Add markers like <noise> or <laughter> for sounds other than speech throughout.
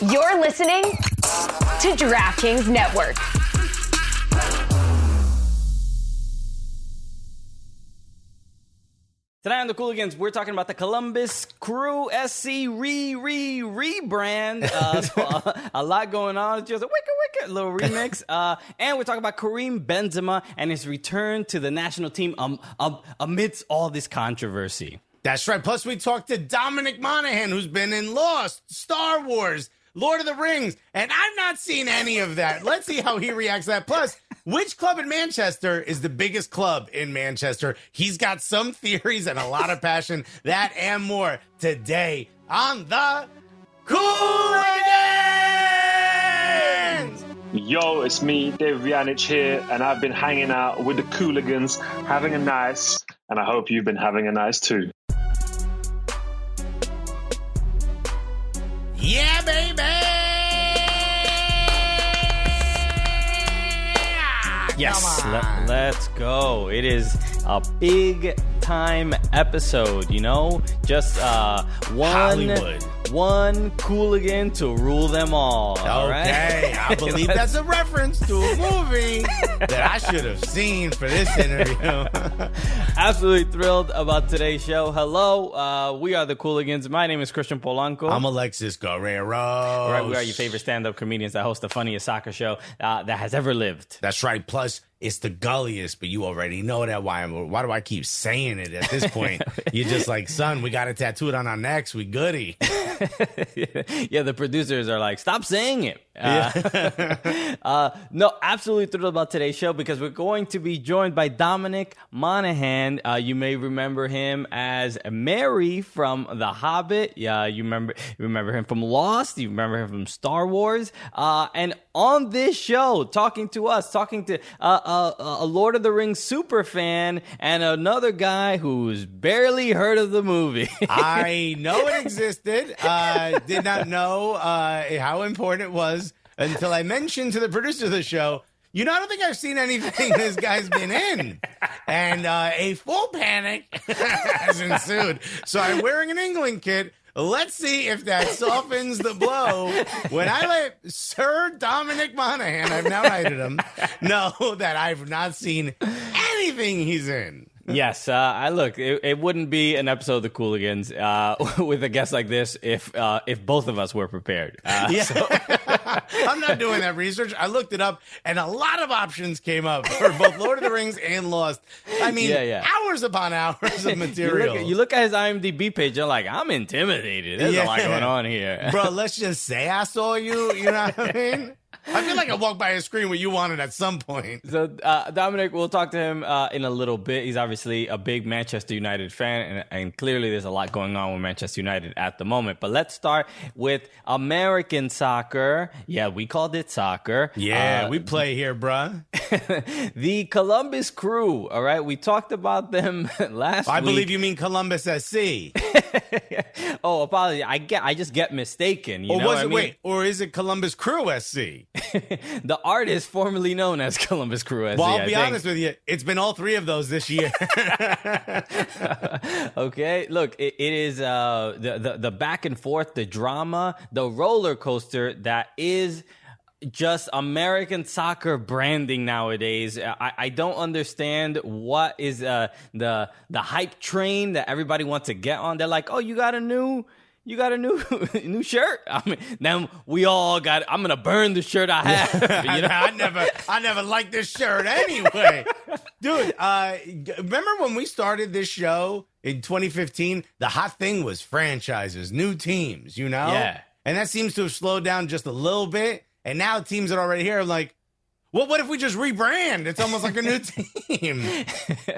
You're listening to DraftKings Network. Tonight on the Cooligans, we're talking about the Columbus Crew SC re re rebrand. Uh, <laughs> so a, a, lot going on. It's just a wicked wicked little remix. <laughs> Uh, and we're talking about Karim Benzema and his return to the national team um, um, amidst all this controversy. That's right. Plus, we talked to Dominic Monaghan, who's been in Lost, Star Wars, Lord of the Rings, and I've not seen any of that. Let's see how he reacts to that. Plus, which club in Manchester is the biggest club in Manchester? He's got some theories and a lot of passion. That and more today on the Cooligans! Yo, it's me, Dave Vjanic here, and I've been hanging out with the Cooligans, having a nice, and I hope you've been having a nice too. Yeah, baby! Yes, let, let's go. It is a big time episode, you know? Just uh one Hollywood. one cooligan to rule them all. all Okay, right? I <laughs> believe that's a reference to a movie that I should have seen for this interview. <laughs> Absolutely thrilled about today's show. Hello, uh, we are the Cooligans. My name is Christian Polanco. I'm Alexis Guerrero. Right, we are your favorite stand-up comedians that host the funniest soccer show uh, that has ever lived. That's right. Plus, it's the gulliest, but you already know that. Why? Why do I keep saying it at this point? <laughs> You're just like, son, we got it on our necks. We goody. <laughs> yeah, the producers are like, stop saying it. Uh, <laughs> uh, no, absolutely thrilled about today's show because we're going to be joined by Dominic Monaghan. Uh, you may remember him as Merry from The Hobbit. Yeah, you remember you remember him from Lost. You remember him from Star Wars. Uh, and on this show, talking to us, talking to uh, a Lord of the Rings super fan and another guy who's barely heard of the movie. <laughs> I know it existed. Uh, did not know uh, how important it was until I mentioned to the producer of the show. You know, I don't think I've seen anything this guy's been in. And uh, a full panic <laughs> has ensued. So I'm wearing an England kit. Let's see if that <laughs> softens the blow when I let Sir Dominic Monaghan, I've now knighted him, know that I've not seen anything he's in. Yes, uh, I look. It, it wouldn't be an episode of the Cooligans uh, <laughs> with a guest like this if uh, if both of us were prepared. Uh, <laughs> Yeah. <laughs> I'm not doing that research. I looked it up, and a lot of options came up for both Lord of the Rings and Lost. I mean, Yeah, yeah. hours upon hours of you, material. look at, you look at his IMDb page, you're like, I'm intimidated. There's a lot going on here. Bro, let's just say I saw you. You know what I mean? I feel like I walked by a screen where you wanted at some point. So uh, Dominic, we'll talk to him uh, in a little bit. He's obviously a big Manchester United fan, and, and clearly there's a lot going on with Manchester United at the moment. But let's start with American soccer. Yeah, we called it soccer. Yeah, Uh, we play here, bruh. <laughs> the Columbus Crew. All right, we talked about them <laughs> last. I week. believe you mean Columbus SC. <laughs> oh, apology. I get. I just get mistaken. You Or know was it, I mean? wait, or is it Columbus Crew SC? <laughs> the artist formerly known as Columbus Crew. Well, I'll be honest with you. It's been all three of those this year. <laughs> okay, look, it, it is uh, the, the the back and forth, the drama, the roller coaster that is just American soccer branding nowadays. I, I don't understand what is uh, the the hype train that everybody wants to get on. They're like, oh, you got a new. You got a new <laughs> new shirt. I mean, then we all got. I'm gonna burn the shirt I have. <laughs> <laughs> you know, I never, I never liked this shirt anyway, dude. Uh, remember when we started this show in 2015? The hot thing was franchises, new teams, you know. Yeah. and that seems to have slowed down just a little bit. And now teams that are already here are like, well, what if we just rebrand? It's almost like a new team,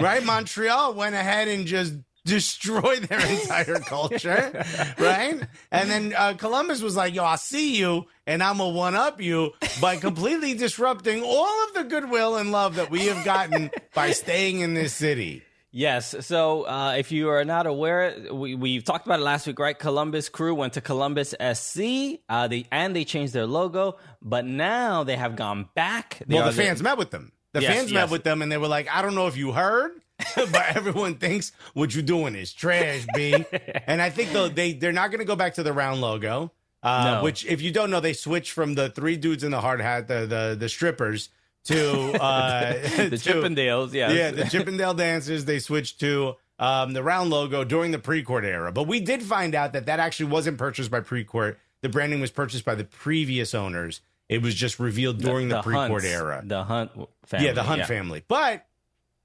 right? Montreal went ahead and just destroyed their entire <laughs> culture, right? And then uh, Columbus was like, yo, I'll see you and I'm to one up you by completely disrupting all of the goodwill and love that we have gotten by staying in this city. Yes. So, uh, if you are not aware, we, we talked about it last week, right? Columbus Crew went to Columbus SC, uh, they, and they changed their logo, but now they have gone back. They Well, the fans met with them. The Yes, fans yes. met with them and they were like, I don't know if you heard, <laughs> but everyone thinks what you're doing is trash, B. <laughs> and I think though they they're not going to go back to the round logo. Uh, No. Which, if you don't know, they switched from the three dudes in the hard hat, the the, the strippers, to <laughs> uh, The to- Chippendales, yeah. yeah, the Chippendale dancers. They switched to um, the round logo during the Precourt era. But we did find out that that actually wasn't purchased by Precourt. The branding was purchased by the previous owners. It was just revealed during the, Precourt Hunts, era. The Hunt family. yeah, the Hunt family. But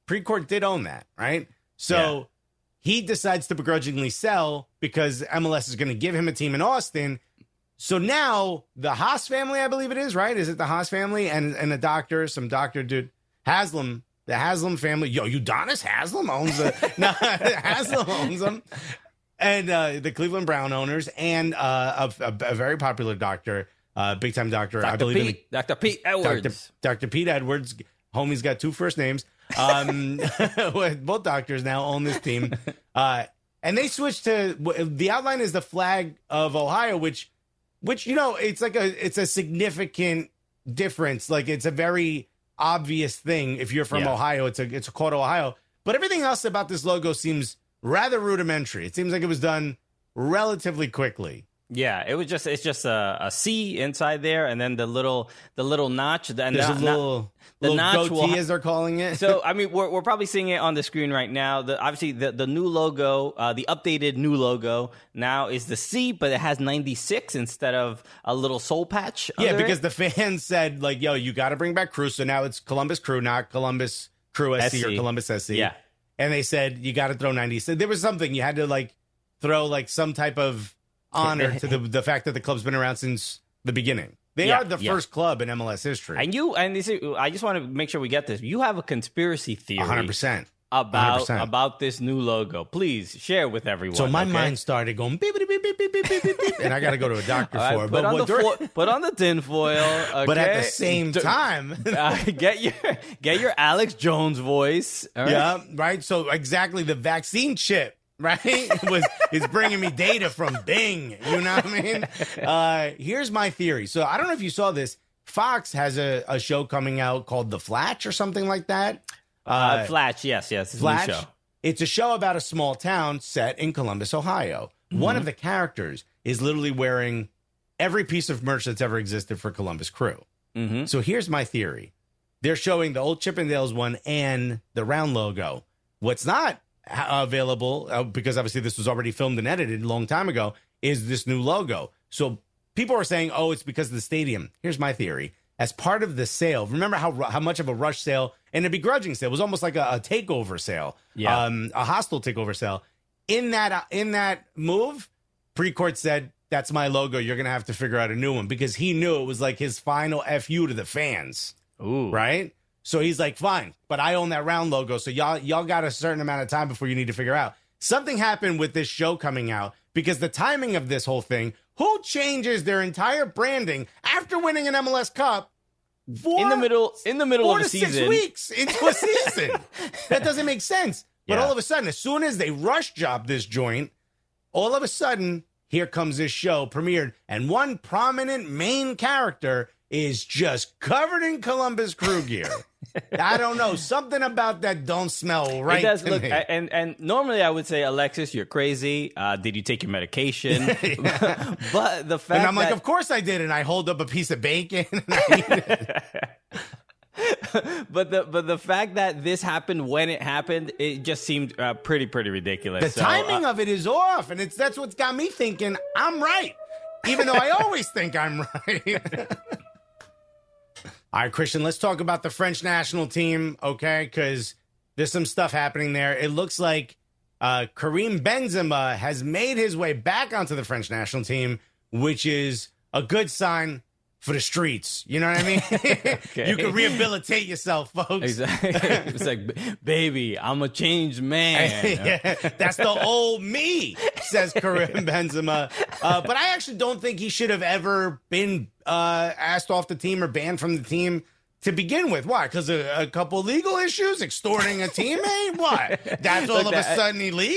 Precourt did own that, right? So Yeah. he decides to begrudgingly sell because MLS is going to give him a team in Austin. So now the Haas family, I believe it is, right? Is it the Haas family and and a doctor, some doctor dude, Haslam, the Haslam family. Yo, Udonis Haslam owns the <laughs> no, Haslam owns them, and uh, the Cleveland Brown owners and uh, a, a, a very popular doctor, uh, big time doctor, I believe the Dr. Pete Dr. Edwards. Dr. Pete Edwards. Homie's got two first names. Um, <laughs> both doctors now own this team. <laughs> Uh, and they switched to the outline is the flag of Ohio, which, which, you know, it's like a, it's a significant difference. Like it's a very obvious thing. If you're from Yeah. Ohio, it's a, it's called Ohio, but everything else about this logo seems rather rudimentary. It seems like it was done relatively quickly. Yeah, it was just it's just a, a C inside there, and then the little the little notch. And There's not- a not- little, the little notch goatee, as they're calling it. so I <laughs> mean, we're, we're probably seeing it on the screen right now. The obviously the, the new logo, uh, the updated new logo now is the C, but it has 96 instead of a little soul patch. Yeah, because it. the fans <laughs> said like, "Yo, you got to bring back Crew." So now it's Columbus Crew, not Columbus Crew SC, or Columbus SC. Yeah. and they said you got to throw 96. There was something you had to like throw like some type of honor to the, the fact that the club's been around since the beginning. They yeah, are the yeah. first club in MLS history. And you and this, I just want to make sure we get this. You have a conspiracy theory, hundred percent about 100%. about this new logo. Please share with everyone. So my okay? mind started going beep beep beep beep beep beep beep, beep and I got to go to a <laughs> doctor right, for it. But on the fo- put on the tinfoil. Okay? <laughs> But at the same time, <laughs> uh, get your get your Alex Jones voice. Right? Yeah, right. So exactly the vaccine chip right, It <laughs> was is bringing me data from Bing. You know what I mean? <laughs> Uh, here's my theory. So I don't know if you saw this. Fox has a, a show coming out called The Flatch or something like that. Uh, Flash, yes, yes, it's a new show. It's a show about a small town set in Columbus, Ohio. Mm-hmm. One of the characters is literally wearing every piece of merch that's ever existed for Columbus Crew. Mhm. So here's my theory. They're showing the old Chippendales one and the round logo. What's not uh, available, uh, because obviously this was already filmed and edited a long time ago, is this new logo. So people are saying, oh, it's because of the stadium. Here's my theory. As part of the sale, remember how how much of a rush sale and a begrudging sale it was almost like a, a takeover sale, Yeah. um, a hostile takeover sale. In that uh, in that move, Precourt said, "That's my logo. You're gonna have to figure out a new one," because he knew it was like his final fu to the fans, Ooh, right? So he's like, "Fine, but I own that round logo, so y'all y'all got a certain amount of time before you need to figure out." Something happened with this show coming out because the timing of this whole thing. Who changes their entire branding after winning an MLS Cup? Four, in the middle, in the middle of a season. six weeks into a season. <laughs> that doesn't make sense. But Yeah. all of a sudden, as soon as they rush job this joint, all of a sudden, here comes this show premiered, and one prominent main character is just covered in Columbus Crew gear. I don't know. Something about that don't smell right. it does to look, me. and and normally I would say, Alexis, you're crazy. Uh, did you take your medication? <laughs> but the fact and I'm like, that, of course I did. And I hold up a piece of bacon. And I eat it. <laughs> but the but the fact that this happened when it happened, it just seemed uh, pretty pretty ridiculous. The So, timing uh, of it is off, and it's that's what's got me thinking I'm right, even though I always think I'm right. <laughs> All right, Christian, let's talk about the French national team, okay? Because there's some stuff happening there. It looks like uh, Karim Benzema has made his way back onto the French national team, which is a good sign for the streets. You know what I mean? <laughs> you can rehabilitate yourself, folks. Exactly. <laughs> it's like, baby, I'm a changed man. <laughs> yeah, that's the old me, says Karim Benzema. Uh, but I actually don't think he should have ever been uh, asked off the team or banned from the team to begin with. Why? Because a, a couple legal issues, extorting a teammate. <laughs> What? That's all Look, of a sudden illegal.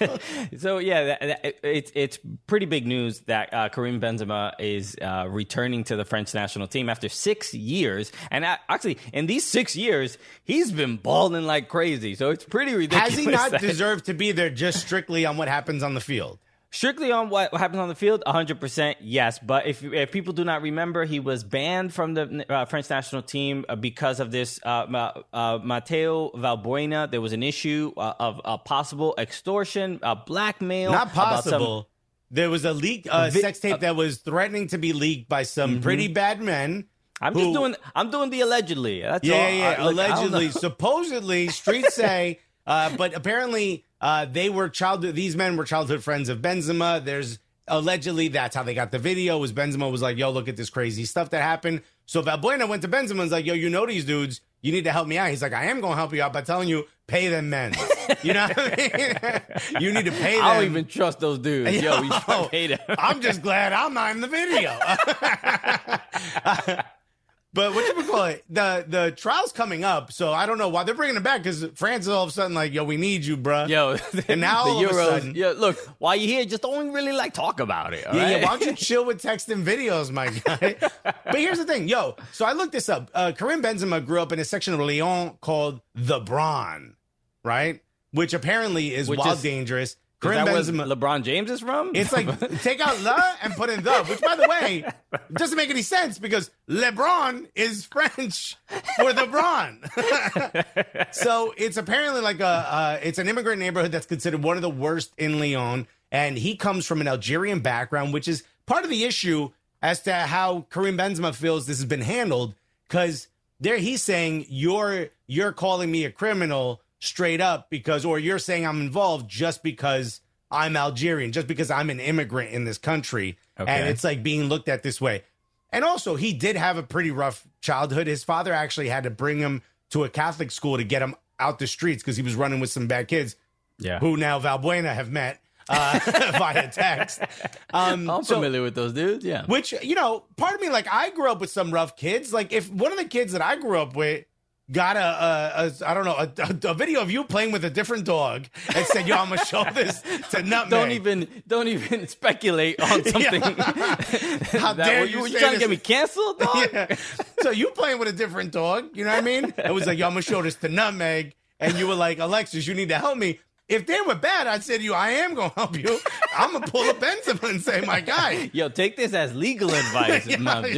<laughs> So yeah, that, that, it's it's pretty big news that uh, Karim Benzema is uh, returning to the French national team after six years, and uh, actually in these six years he's been balling like crazy. So it's pretty ridiculous. Has he not <laughs> deserved to be there just strictly on what happens on the field? Strictly on what happens on the field, 100% yes. But if, if people do not remember, he was banned from the uh, French national team uh, because of this. Uh, uh, Mateo Valbuena, there was an issue uh, of uh, possible extortion, blackmail. Not possible. There was a leak, uh, vi- sex tape that was threatening to be leaked by some mm-hmm. pretty bad men. I'm who, just doing. I'm doing the allegedly. That's yeah, all. yeah, yeah. allegedly, <laughs> supposedly, streets say, but apparently uh, they were childhood; these men were childhood friends of Benzema. There's allegedly that's how they got the video. Was Benzema was like, "Yo, look at this crazy stuff that happened." So Valbuena went to Benzema and was like, "Yo, you know these dudes. You need to help me out." He's like, "I am going to help you out by telling you pay them men. <laughs> You know what I mean? <laughs> you need to pay them. I don't even trust those dudes. Yo, you should pay them. I'm just glad I'm not in the video." <laughs> But what you call it? The the trial's coming up, so I don't know why they're bringing it back because France is all of a sudden like, "Yo, we need you, bro." Yo, and <laughs> now the all Euros, of a sudden, yeah. Look, while you're here, just don't really like talk about it. yeah, right? yeah. Why don't you chill with <laughs> texting videos, my guy? but here's the thing, yo. So I looked this up. Uh, Karim Benzema grew up in a section of Lyon called the Bron, right? Which apparently is Which wild is, dangerous. Karim Benzema. LeBron James is from? It's like <laughs> take out le and put in the, which by the way doesn't make any sense because LeBron is French for the Bron. <laughs> so it's apparently like a uh, it's an immigrant neighborhood that's considered one of the worst in Lyon, and he comes from an Algerian background, which is part of the issue as to how Karim Benzema feels this has been handled because there he's saying you're you're calling me a criminal straight up because, or you're saying I'm involved just because I'm Algerian, just because I'm an immigrant in this country. Okay. And it's like being looked at this way. And also, he did have a pretty rough childhood. His father actually had to bring him to a Catholic school to get him out the streets because he was running with some bad kids. Yeah. Who now Valbuena have met uh, <laughs> via text. Um, I'm so, familiar with those dudes. Yeah. Which, you know, part of me, like, I grew up with some rough kids. Like, if one of the kids that I grew up with got a, a, a I don't know a, a, video of you playing with a different dog and said, "Yo, I'm gonna show <laughs> this to Nutmeg." Don't even don't even <laughs> speculate on <laughs> something. How dare you? You trying to get me canceled, dog? Yeah. So you playing with a different dog? You know what I mean? It was like, "Yo, I'm gonna show this to Nutmeg," and you were like, "Alexis, you need to help me." If they were bad, I'd say to you, I am going to help you. I'm going to pull a Benzema and say, my guy. <laughs> Yo, take this as legal advice, <laughs> yeah, now, dude.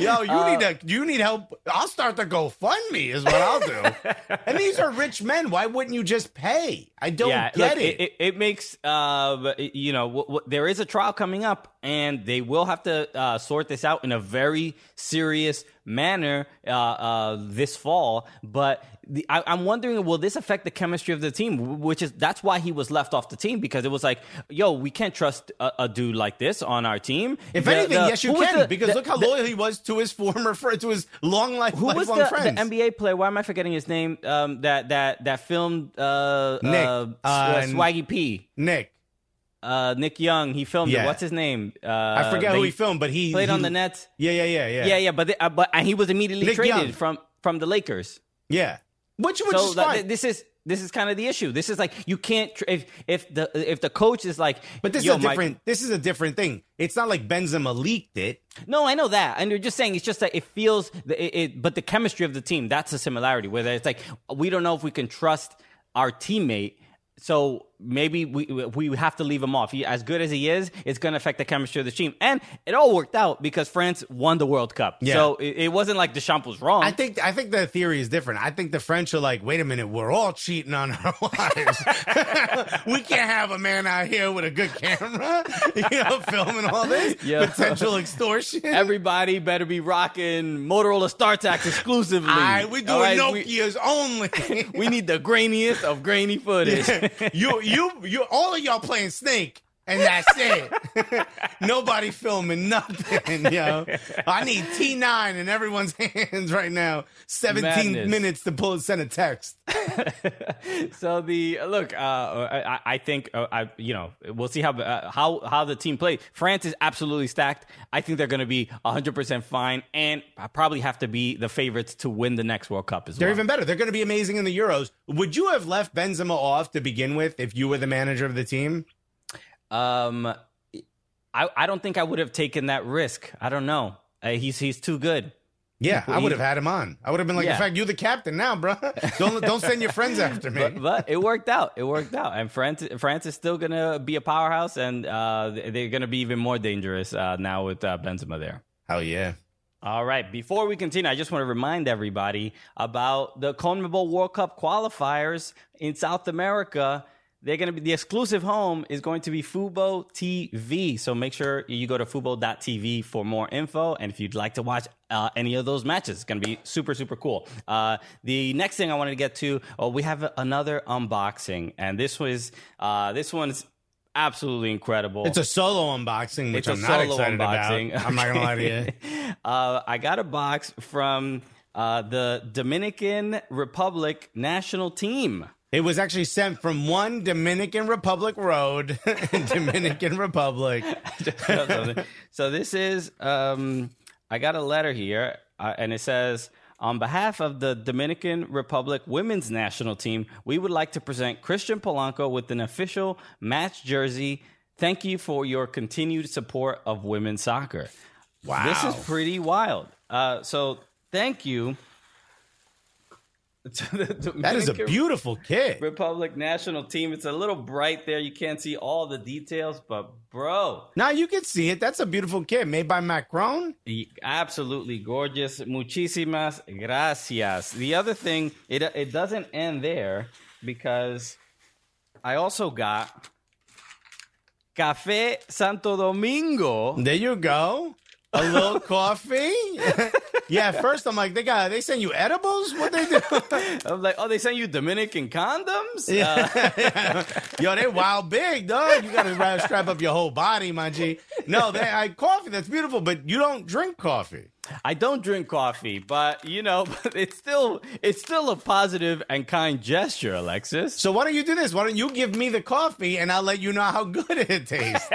Yo, you uh, need to, you need help. I'll start the GoFundMe is what I'll do. and these are rich men. Why wouldn't you just pay? I don't yeah, get look, it. it. it. makes, uh, you know, w- w- there is a trial coming up and they will have to uh, sort this out in a very serious manner uh, uh, this fall. But the, I, am wondering, will this affect the chemistry of the team? Which is that's why he was left off the team because it was like, yo, we can't trust a, a dude like this on our team. If the, anything, the, yes, you can because look how loyal he was to his <laughs> former friend, to his long life, who was the, NBA player? Why am I forgetting his name? Um, that that that filmed uh, Nick uh, uh, Swaggy P. Nick. Uh, Nick Young, he filmed yeah. it. What's his name? Uh, I forget who he filmed, but he played he, on the Nets. Yeah, yeah, yeah, yeah. Yeah, yeah, but the, uh, but and he was immediately Nick traded Young. from from the Lakers. Yeah, which which so is fine. this is this is kind of the issue. This is like you can't if if the if the coach is like, but this is a different. This is a different thing. It's not like Benzema leaked it. No, I know that, and you're just saying it's just that it feels it, it but the chemistry of the team that's a similarity. Where it's like we don't know if we can trust our teammate so maybe we we have to leave him off. He, as good as he is, it's going to affect the chemistry of the team. And it all worked out because France won the World Cup. Yeah. So it, it wasn't like Deschamps was wrong. I think I think the theory is different. I think the French are like, wait a minute, we're all cheating on our <laughs> wives. <laughs> we can't have a man out here with a good camera, <laughs> you know, filming all this yeah. potential extortion. Everybody better be rocking Motorola StarTAC exclusively. All right, we're doing right, Nokia's we, only. we need the grainiest of grainy footage. Yeah. You you you all of y'all playing Snake and that's it. <laughs> Nobody filming nothing, yo. I need T9 in everyone's <laughs> hands right now. 17 Madness. minutes to pull send a text. <laughs> so the look, uh, I, I, think uh, I, you know, we'll see how uh, how how the team plays. France is absolutely stacked. I think they're going to be 100 percent fine, and probably have to be the favorites to win the next World Cup as they're well. They're even better. They're going to be amazing in the Euros. Would you have left Benzema off to begin with if you were the manager of the team? Um, I I don't think I would have taken that risk. I don't know. Uh, he's he's too good. Yeah, I would have had him on. I would have been like, Yeah. in fact, you're the captain now, bro. <laughs> Don't don't send your friends after me. <laughs> But, but it worked out. It worked out, and France France is still gonna be a powerhouse, and uh, they're gonna be even more dangerous uh, now with uh, Benzema there. Hell yeah. All right. Before we continue, I just want to remind everybody about the CONMEBOL World Cup qualifiers in South America. They're going to be the exclusive home is going to be Fubo TV. So make sure you go to fubo.tv for more info. And if you'd like to watch uh, any of those matches, it's going to be super, super cool. Uh, the next thing I wanted to get to, oh, we have another unboxing. And this was, uh, this one's absolutely incredible. It's a solo unboxing, which I'm not excited unboxing. about. I'm not gonna lie to you. <laughs> uh, I got a box from uh, the Dominican Republic national team. It was actually sent from one Dominican Republic road in <laughs> Dominican Republic. <laughs> so this is, um, I got a letter here, uh, and it says, on behalf of the Dominican Republic women's national team, we would like to present Christian Polanco with an official match jersey. Thank you for your continued support of women's soccer. Wow. This is pretty wild. Uh, so thank you. <laughs> That is a beautiful kit. Republic national team. It's a little bright there. You can't see all the details, but bro, Now you can see it. That's a beautiful kit made by Macron. absolutely gorgeous. Muchísimas gracias. The other thing, it it doesn't end there because I also got Café Santo Domingo. There you go. A little coffee. <laughs> yeah, first I'm like, they got they send you edibles? What they do? <laughs> I'm like, oh, they send you Dominican condoms? Uh, Yeah. <laughs> Yo, they wild big, dog. You gotta ra- strap up your whole body, my G. No, they I coffee, that's beautiful, but you don't drink coffee. I don't drink coffee, but you know, <laughs> it's still it's still a positive and kind gesture, Alexis. So why don't you do this? Why don't you give me the coffee and I'll let you know how good it tastes?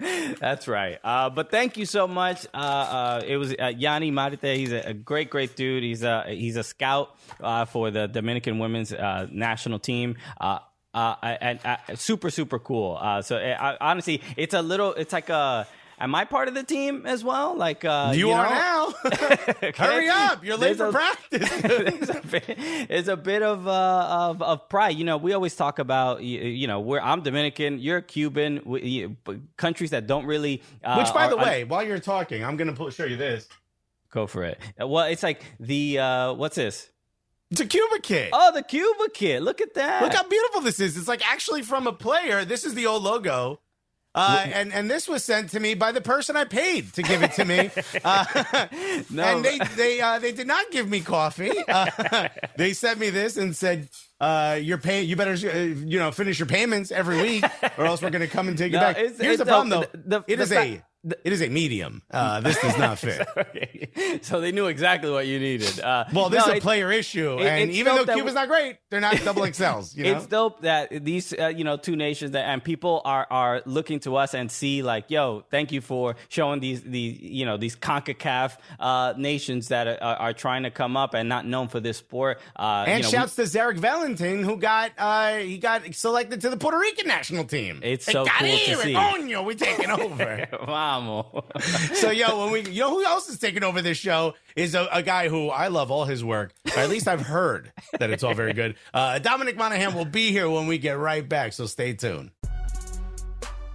<laughs> That's right. Uh, but thank you so much. Uh, uh, it was uh, Yanni Marite. He's a, a great, great dude. He's a he's a scout uh, for the Dominican women's uh, national team. Uh, uh, and uh, super, super cool. Uh, so uh, honestly, it's a little. It's like a. Am I part of the team as well? Like uh, You, are know? now. <laughs> Okay. Hurry up. You're late There's for a- practice. <laughs> it's, a bit, a bit of, uh, of of pride. You know, we always talk about you, you know, we're I'm Dominican, you're Cuban, we, you, countries that don't really. Uh, Which, by are- the way, while you're talking, I'm gonna show you this. go for it. Well, it's like the uh, what's this? It's a Cuba kit. Oh, the Cuba kit. Look at that. Look how beautiful this is. It's like actually from a player. This is the old logo. Uh, and and this was sent to me by the person I paid to give it to me. <laughs> Uh, <laughs> No, and they they uh, they did not give me coffee. <laughs> Uh, they sent me this and said, uh, "You're paying. You better uh, you know finish your payments every week, or else we're going to come and take No, it back." Here's the problem, the- though. the- it the is it is a medium. Uh, this does not <laughs> fit. Okay. so they knew exactly what you needed. Uh, Well, this no, is a player issue, it- and even though Cuba's we- not great, they're not double XLs. You <laughs> know, It's dope that these uh, you know two nations that and people are are looking to us and see like yo thank you for showing these these you know these Concacaf uh, nations that are, are trying to come up and not known for this sport. Uh, And you know, shouts to Zarek Valentin, who got uh, he got selected to the Puerto Rican national team. It's so cool to see. coño, we taking over. <laughs> we, vamos. <laughs> so yo, when we you know who else is taking over this show is a, a guy who I love all his work. Or at least I've heard that it's all very good. Uh, Dominic Monaghan will be here when we get right back, so stay tuned.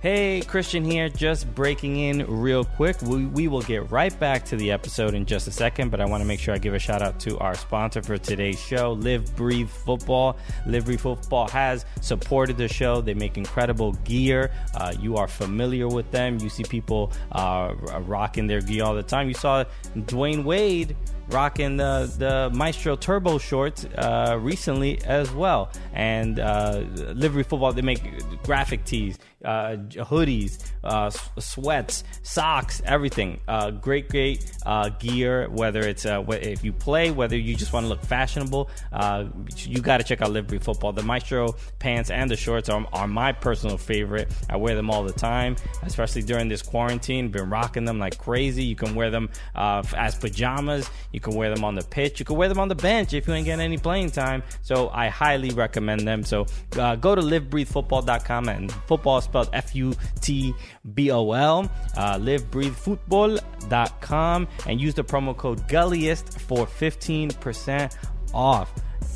Hey, Christian here, just breaking in real quick. We, we will get right back to the episode in just a second, but I want to make sure I give a shout out to our sponsor for today's show, Live Breathe Futbol. Live Breathe Futbol has supported the show. They make incredible gear. Uh, you are familiar with them. You see people uh, rocking their gear all the time. You saw Dwyane Wade rocking the the Maestro Turbo shorts uh, recently as well. And uh, Live Breathe Futbol, they make graphic tees, uh, hoodies, uh, sweats, socks, everything. Uh, great, great uh, gear. Whether it's uh, if you play, whether you just want to look fashionable, uh, you got to check out Live Breathe Futbol. The Maestro pants and the shorts are, are my personal favorite. I wear them all the time, especially during this quarantine. Been rocking them like crazy. You can wear them as pajamas. You can wear them on the pitch. You can wear them on the bench if you ain't getting any playing time. So I highly recommend them. So go to livebreathefutbol.com and football spelled F U T B O L. Uh, livebreathefutbol.com and use the promo code Gulliest for 15% off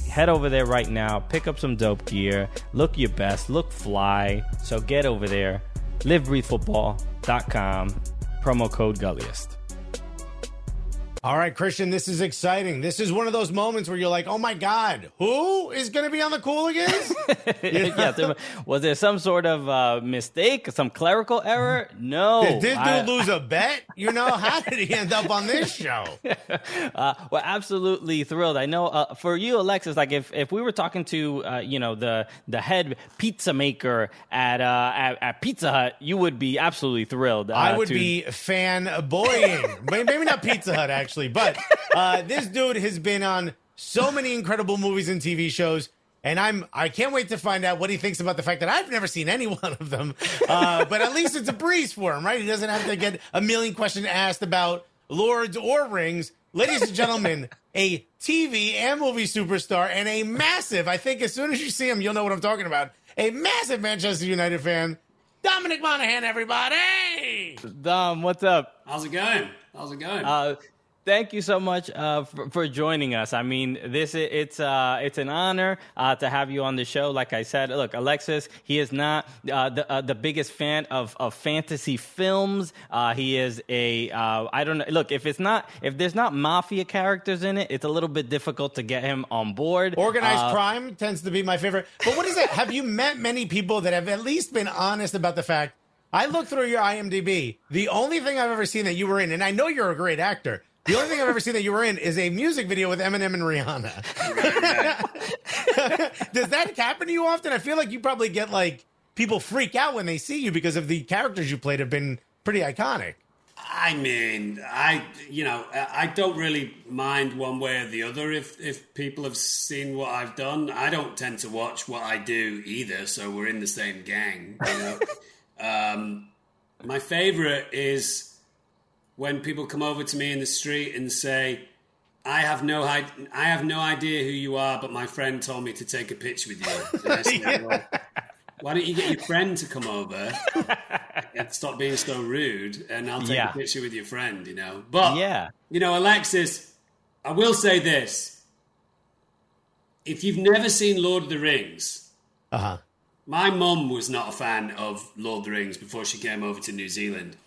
head over there right now, pick up some dope gear, look your best, look fly. So get over there, livebreathefutbol.com, promo code Gulliest. All right, Christian, this is exciting. This is one of those moments where you're like, oh my God, who is going to be on the Cooligans? <laughs> yeah, there- was there some sort of uh, mistake, some clerical error? No. Did this dude I- lose a bet? You know, how did he end up on this show? <laughs> uh, we're absolutely thrilled. I know uh, for you, Alexis, like if, if we were talking to uh, you know the the head pizza maker at uh, at, at Pizza Hut, you would be absolutely thrilled. Uh, I would to- be fanboying. <laughs> May- Maybe not Pizza Hut, actually, but uh, this dude has been on so many incredible movies and TV shows. And I'm I can't wait to find out what he thinks about the fact that I've never seen any <laughs> one of them. Uh, but at least it's a breeze for him, right? He doesn't have to get a million questions asked about lords or rings. Ladies and gentlemen, a TV and movie superstar and a massive, I think as soon as you see him, you'll know what I'm talking about. A massive Manchester United fan, Dominic Monaghan, everybody. Dom. What's up? How's it going? How's it going? Uh, thank you so much uh, for, for joining us. I mean, this it's uh, it's an honor uh, to have you on the show. Like I said, look, Alexis, he is not uh, the uh, the biggest fan of, of fantasy films. Uh, he is a uh, I don't know. Look, if it's not if there's not mafia characters in it, it's a little bit difficult to get him on board. Organized crime tends to be my favorite. But what is it? have you met many people that have at least been honest about the fact? I looked through your IMDb. The only thing I've ever seen that you were in, and I know you're a great actor. The only thing I've ever seen that you were in is a music video with Eminem and Rihanna. <laughs> Does that happen to you often? I feel like you probably get like people freak out when they see you because of the characters you played have been pretty iconic. I mean, I you know, I I don't really mind one way or the other if if people have seen what I've done. I don't tend to watch what I do either, so we're in the same gang. You know? <laughs> um, my favorite is when people come over to me in the street and say. I have no I, I have no idea who you are, but my friend told me to take a picture with you. <laughs> And I said, "Well, why don't you get your friend to come over and stop being so rude and I'll take Yeah. a picture with your friend, you know. But Yeah. you know, Alexis, I will say this. If you've never seen Lord of the Rings, Uh huh. my mum was not a fan of Lord of the Rings before she came over to New Zealand.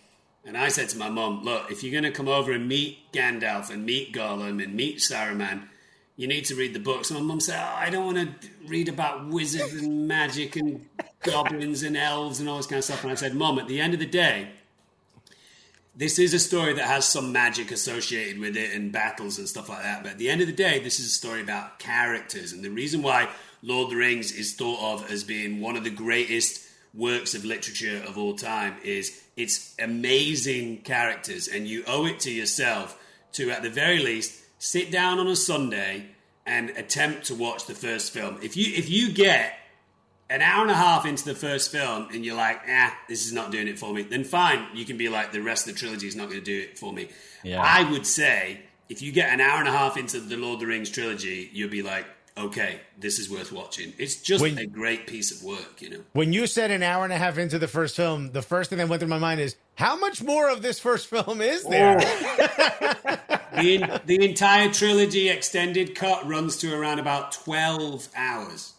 And I said to my mum, look, if you're going to come over and meet Gandalf and meet Gollum and meet Saruman, you need to read the books. And my mum said, oh, I don't want to read about wizards and magic and goblins and elves and all this kind of stuff. And I said, Mum, at the end of the day, this is a story that has some magic associated with it and battles and stuff like that. But at the end of the day, this is a story about characters. And the reason why Lord of the Rings is thought of as being one of the greatest works of literature of all time is it's amazing characters. And you owe it to yourself to, at the very least, sit down on a Sunday and attempt to watch the first film. If you if you get an hour and a half into the first film and you're like, ah, this is not doing it for me, then fine, you can be like, the rest of the trilogy is not going to do it for me. Yeah. I would say if you get an hour and a half into the Lord of the Rings trilogy, you'll be like, okay, this is worth watching. It's just When- a great piece of work, you know. When you said an hour and a half into the first film, the first thing that went through my mind is how much more of this first film is oh. there? <laughs> <laughs> The, the entire trilogy extended cut runs to around about 12 hours.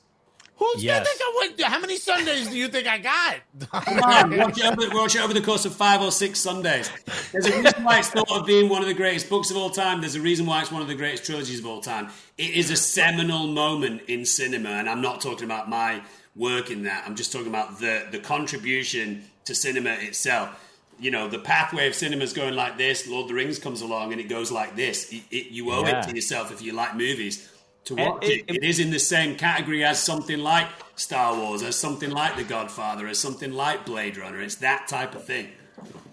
Who's Yes. gonna think I went? How many Sundays do you think I got? Come on, watch it, over, watch it over the course of five or six Sundays. There's a reason why it's thought of being one of the greatest books of all time. There's a reason why it's one of the greatest trilogies of all time. It is a seminal moment in cinema, and I'm not talking about my work in that. I'm just talking about the the contribution to cinema itself. You know, the pathway of cinema is going like this. Lord of the Rings comes along, and it goes like this. It, it, you owe Yeah. it to yourself if you like movies to watch it- it, it is in the same category as something like Star Wars, as something like The Godfather, as something like Blade Runner. It's that type of thing.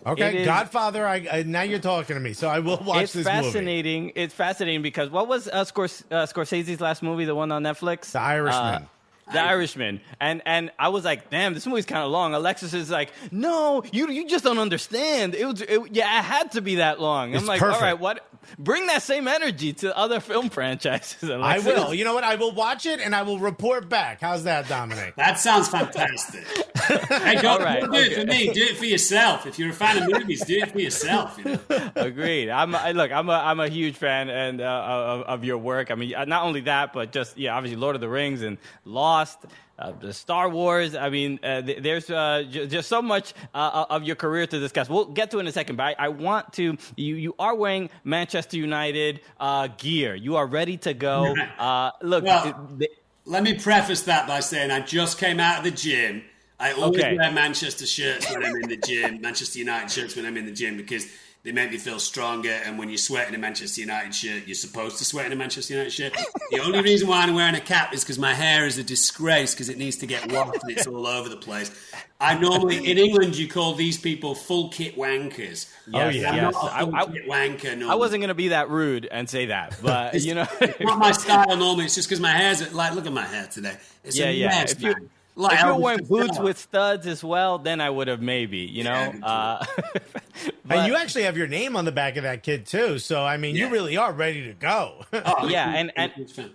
Okay, is- Godfather. I, I now you're talking to me, so I will watch it's this movie. It's fascinating. It's fascinating because what was uh, Scors- uh, Scorsese's last movie, the one on Netflix? The Irishman. Uh, The Irishman, and and I was like, damn, this movie's kind of long. Alexis is like, no, you you just don't understand. It was, it, yeah, it had to be that long. It's I'm like, perfect. all right, what? Bring that same energy to other film franchises. <laughs> I will. You know what? I will watch it and I will report back. How's that, Dominic? That sounds fantastic. <laughs> hey, don't, All right, don't do it for me. Do it for yourself. If you're a fan of movies, do it for yourself. You know? <laughs> Agreed. I'm I, look. I'm a I'm a huge fan and uh, of, of your work. I mean, uh, not only that, but just yeah, obviously Lord of the Rings and Lost. Uh, the Star Wars. I mean, uh, th- there's uh, j- just so much uh, of your career to discuss. We'll get to it in a second, but I, I want to. You you are wearing Manchester United uh, gear. You are ready to go. <laughs> Uh, look, Well- th- Let me preface that by saying I just came out of the gym. I always Okay. wear Manchester shirts when I'm in the gym, Manchester United shirts when I'm in the gym because they make me feel stronger. And when you sweat in a Manchester United shirt, you're supposed to sweat in a Manchester United shirt. The only <laughs> reason why I'm wearing a cap is because my hair is a disgrace because it needs to get washed and it's all over the place. I normally, in England, you call these people full kit wankers. Oh, yes, yeah. I'm yes. not a I- I- wanker. Normally. I wasn't gonna be that rude and say that, <laughs> but you know. not my style normally. It's just because my hair's like, look at my hair today. It's Yeah, a yeah. mess, If you. Like if you're wearing boots with studs as well, then I would have maybe, you know. Yeah, uh, but- <laughs> and you actually have your name on the back of that kid too. So I mean, you really are ready to go. Oh, <laughs> Yeah, I'm and- and- huge fan.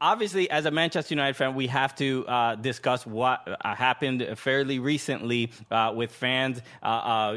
Obviously, as a Manchester United fan, we have to uh, discuss what uh, happened fairly recently uh, with fans uh, uh,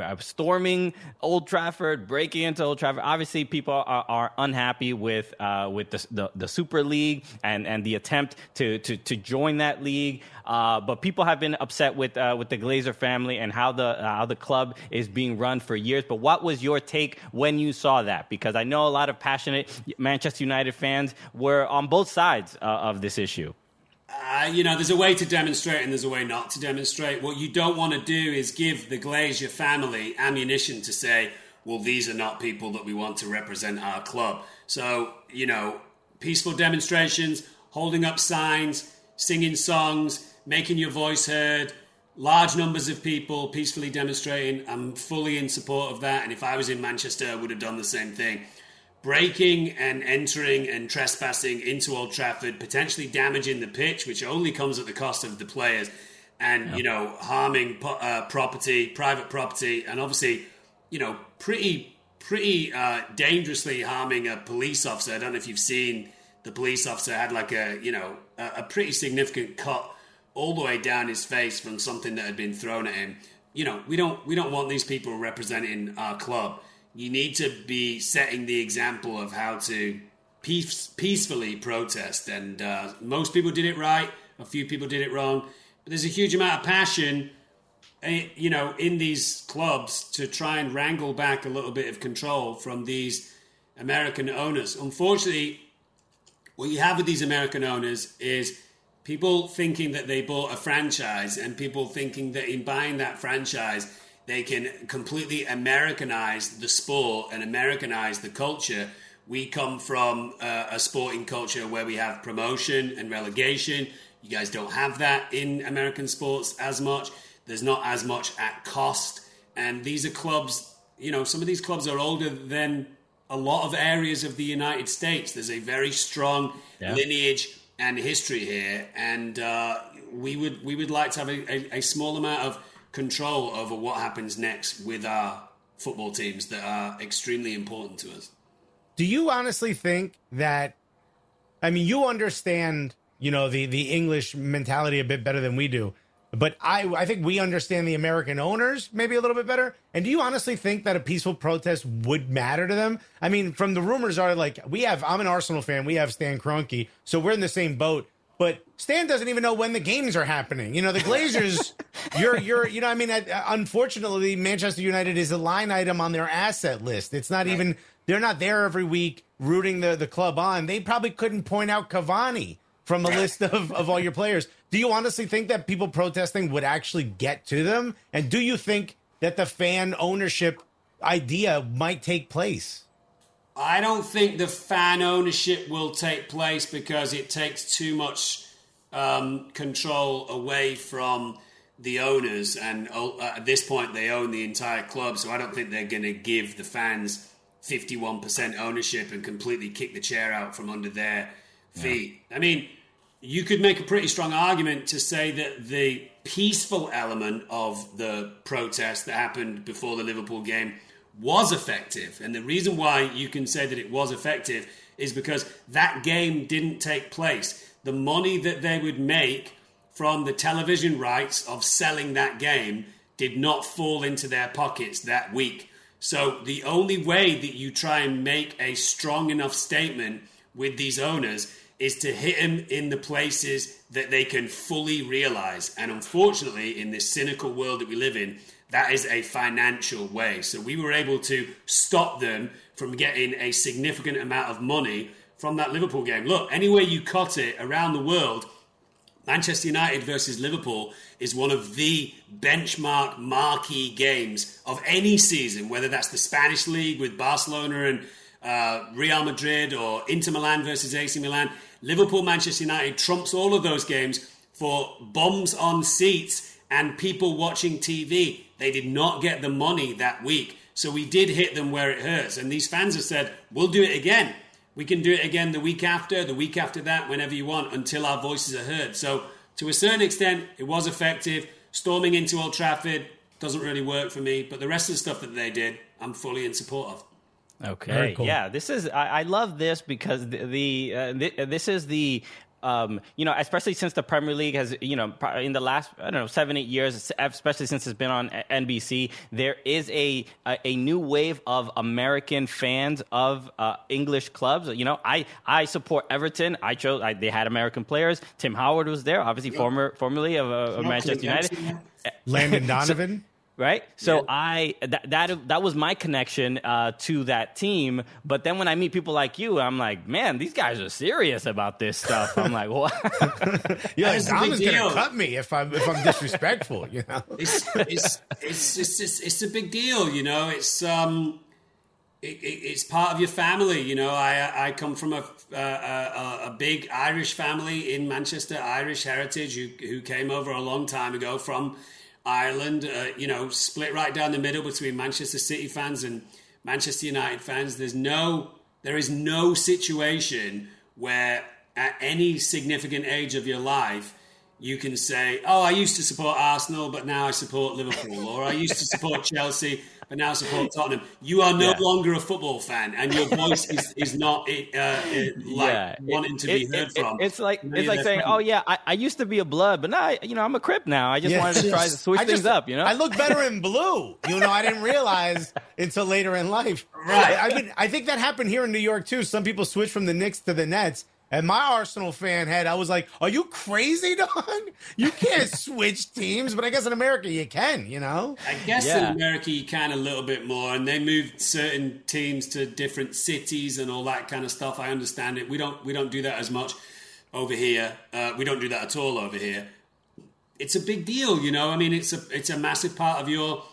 uh, storming Old Trafford, breaking into Old Trafford. Obviously, people are, are unhappy with with the, the the Super League and and the attempt to to to join that league. But people have been upset with with the Glazer family and how the how the club is being run for years. But what was your take when you saw that? Because I know a lot of passionate Manchester United fans were on both sides uh, of this issue. Uh, you know, there's a way to demonstrate and there's a way not to demonstrate. What you don't want to do is give the Glazer family ammunition to say, well, these are not people that we want to represent our club. So, you know, peaceful demonstrations, holding up signs, singing songs, making your voice heard, large numbers of people peacefully demonstrating. I'm fully in support of that. And if I was in Manchester, I would have done the same thing breaking and entering and trespassing into Old Trafford, potentially damaging the pitch, which only comes at the cost of the players, and you know harming uh, property, private property, and obviously, you know, pretty pretty uh, dangerously harming a police officer. I don't know if you've seen the police officer had like a you know a, a pretty significant cut all the way down his face from something that had been thrown at him. You know, we don't we don't want these people representing our club. You need to be setting the example of how to peace, peacefully protest, and uh, most people did it right. A few people did it wrong, but there's a huge amount of passion, eh, you know, in these clubs to try and wrangle back a little bit of control from these American owners. Unfortunately, what you have with these American owners is people thinking that they bought a franchise and people thinking that in buying that franchise they can completely Americanize the sport and Americanize the culture. We come from uh, a sporting culture where we have promotion and relegation. You guys don't have that in American sports as much. There's not as much at cost. And these are clubs, you know, some of these clubs are older than a lot of areas of the United States. There's a very strong Yeah. lineage and history here, and uh, we would we would like to have a, a, a small amount of control over what happens next with our football teams that are extremely important to us. Do you honestly think that? I mean, you understand, you know, the the English mentality a bit better than we do, but I I think we understand the American owners maybe a little bit better. And do you honestly think that a peaceful protest would matter to them? I mean, from the rumors are like we have. I'm an Arsenal fan. We have Stan Kroenke, so we're in the same boat. But Stan doesn't even know when the games are happening. You know, the Glazers, <laughs> you're, you're, you know, I mean, uh, unfortunately, Manchester United is a line item on their asset list. It's not even, they're not there every week rooting the, the club on. They probably couldn't point out Cavani from a <laughs> list of, of all your players. Do you honestly think that people protesting would actually get to them? And do you think that the fan ownership idea might take place? I don't think the fan ownership will take place because it takes too much um, control away from the owners, and uh, at this point, they own the entire club. So I don't think they're going to give the fans fifty-one percent ownership and completely kick the chair out from under their feet. I mean, you could make a pretty strong argument to say that the peaceful element of the protest that happened before the Liverpool game was effective. And the reason why you can say that it was effective is because that game didn't take place. The money that they would make from the television rights of selling that game did not fall into their pockets that week. So the only way that you try and make a strong enough statement with these owners is to hit them in the places that they can fully realize. And unfortunately, in this cynical world that we live in, that is a financial way. So we were able to stop them from getting a significant amount of money from that Liverpool game. Look, anywhere you cut it around the world, Manchester United versus Liverpool is one of the benchmark marquee games of any season, whether that's the Spanish league with Barcelona and uh, Real Madrid or Inter Milan versus AC Milan. Liverpool, Manchester United trumps all of those games for bombs on seats and people watching TV. They did not get the money that week. So we did hit them where it hurts. And these fans have said, we'll do it again. We can do it again the week after, the week after that, whenever you want, until our voices are heard. So, to a certain extent, it was effective. Storming into Old Trafford doesn't really work for me, but the rest of the stuff that they did, I'm fully in support of. Okay, cool. yeah, this is I, I, love this because the, the uh, th- this is the um, you know, especially since the Premier League has, you know, in the last, I don't know, seven, eight years, especially since it's been on NBC, there is a, a, a new wave of American fans of uh, English clubs. You know, I, I support Everton. I chose, I, they had American players. Tim Howard was there, obviously, yep. former, formerly of, uh, of Manchester United. <laughs> Landon Donovan. Right? So yeah. I that, that that was my connection uh, to that team. But then when I meet people like you, I'm like, man, these guys are serious about this stuff. I'm like, what? yeah, Dom is gonna cut me if I'm if I'm disrespectful. You know, <laughs> it's it's it's it's, it's, it's a big deal. You know, it's um. It, it, it's part of your family, you know. I I come from a, a, a big Irish family in Manchester, Irish heritage, who who came over a long time ago from Ireland, uh, you know, split right down the middle between Manchester City fans and Manchester United fans. There's no, there is no situation where at any significant age of your life you can say, "Oh, I used to support Arsenal, but now I support Liverpool," or "I used to support Chelsea, but now support Tottenham. You are no yeah. longer a football fan, and your voice is, is not uh, like yeah. wanting to it, be heard it, from. It's like it's like saying, "Oh yeah, I, I, used to be a blood, but now I, you know I'm a Crip now. I just wanted to try to switch I things up. You know, I look better in blue. You know, I didn't realize until later in life. Right. I mean, I think that happened here in New York too. Some people switch from the Knicks to the Nets and my Arsenal fan head, I was like, "Are you crazy, <laughs> Don? You can't <laughs> switch teams." But I guess in America you can, you know. I guess yeah. in America you can a little bit more, and they moved certain teams to different cities and all that kind of stuff. I understand it. We don't we don't do that as much over here. Uh, we don't do that at all over here. It's a big deal, you know. I mean, it's a it's a massive part of your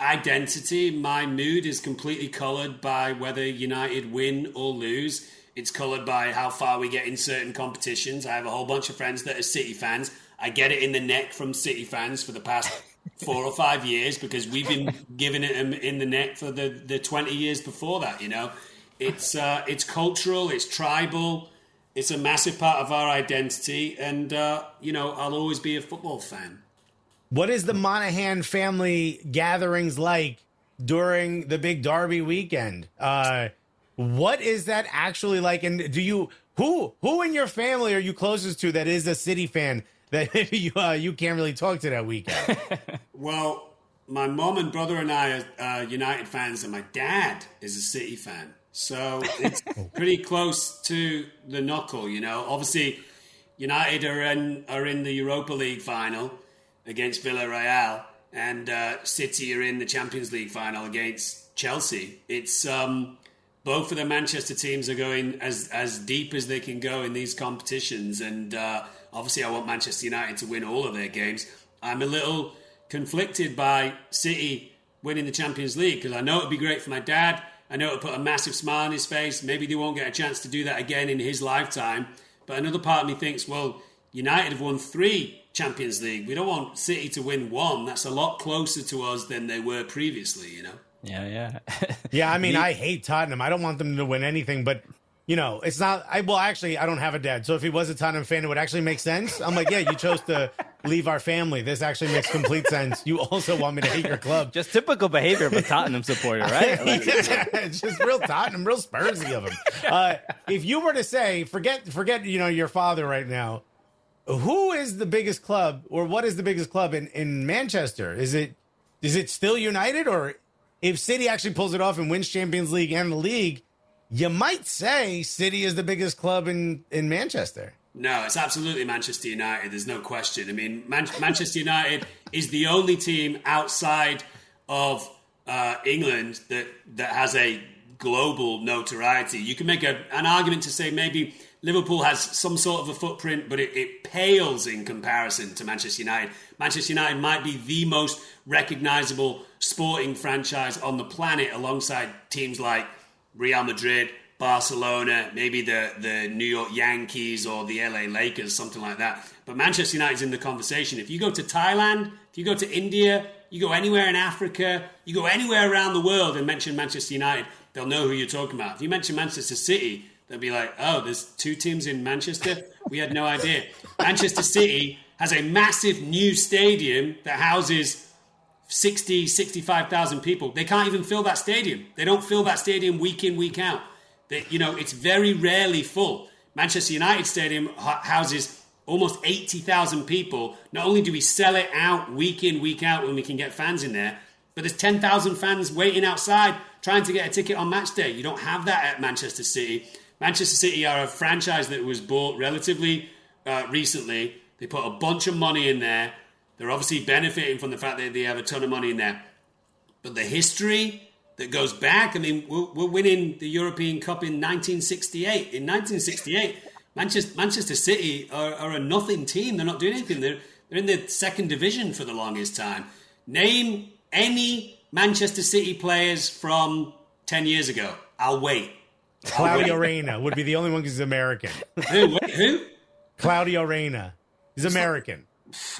identity. My mood is completely coloured by whether United win or lose it's coloured by how far we get in certain competitions. I have a whole bunch of friends that are City fans. I get it in the neck from City fans for the past <laughs> four or five years because we've been giving it in the neck for the, the 20 years before that, you know. It's, uh, it's cultural, it's tribal, it's a massive part of our identity, and, uh, you know, I'll always be a football fan. What is the Monaghan family gatherings like during the big Derby weekend? Uh, what is that actually like? And do you who who in your family are you closest to that is a City fan that <laughs> you uh, you can't really talk to that weekend? <laughs> well, my mom and brother and I are uh, United fans, and my dad is a City fan. So <laughs> it's pretty close to the knuckle, you know. Obviously, United are in are in the Europa League final against Villarreal, and uh, City are in the Champions League final against Chelsea. It's um, both of the Manchester teams are going as as deep as they can go in these competitions, and uh, obviously, I want Manchester United to win all of their games. I'm a little conflicted by City winning the Champions League because I know it'd be great for my dad. I know it'll put a massive smile on his face. Maybe they won't get a chance to do that again in his lifetime. But another part of me thinks, well, United have won three Champions League. We don't want City to win one. That's a lot closer to us than they were previously, you know. Yeah, yeah. <laughs> yeah, I mean, I hate Tottenham. I don't want them to win anything, but you know, it's not. I well, actually, I don't have a dad, so if he was a Tottenham fan, it would actually make sense. I'm like, yeah, you chose to leave our family. This actually makes complete sense. You also want me to hate your club. Just typical behavior of a Tottenham supporter, right? <laughs> yeah, just real Tottenham, real Spursy of him. Uh, if you were to say, forget, forget, you know, your father right now. Who is the biggest club, or what is the biggest club in in Manchester? Is it is it still United, or if City actually pulls it off and wins Champions League and the league? you might say City is the biggest club in, in Manchester. No, it's absolutely Manchester United. There's no question. I mean, Man- Manchester United is the only team outside of uh, England that that has a global notoriety. You can make a, an argument to say maybe Liverpool has some sort of a footprint, but it, it pales in comparison to Manchester United. Manchester United might be the most recognizable sporting franchise on the planet, alongside teams like Real Madrid, Barcelona, maybe the, the New York Yankees or the LA Lakers, something like that. But Manchester United's in the conversation. If you go to Thailand, if you go to India, you go anywhere in Africa, you go anywhere around the world and mention Manchester United, they'll know who you're talking about. If you mention Manchester City, they'll be like, oh, there's two teams in Manchester? We had no idea. Manchester City has a massive new stadium that houses 60, 65,000 people. They can't even fill that stadium. They don't fill that stadium week in, week out. They, you know, it's very rarely full. Manchester United Stadium houses almost 80,000 people. Not only do we sell it out week in, week out when we can get fans in there, but there's 10,000 fans waiting outside trying to get a ticket on match day. You don't have that at Manchester City. Manchester City are a franchise that was bought relatively uh, recently. They put a bunch of money in there. They're obviously benefiting from the fact that they have a ton of money in there. But the history that goes back, I mean, we're, we're winning the European Cup in 1968. In 1968, Manchester, Manchester City are, are, a nothing team. They're not doing anything. They're, they're in the second division for the longest time. Name any Manchester City players from 10 years ago. I'll wait. I'll Claudio wait. Reyna would be the only one because he's American. who? Wait, who? Claudio Reyna. He's American.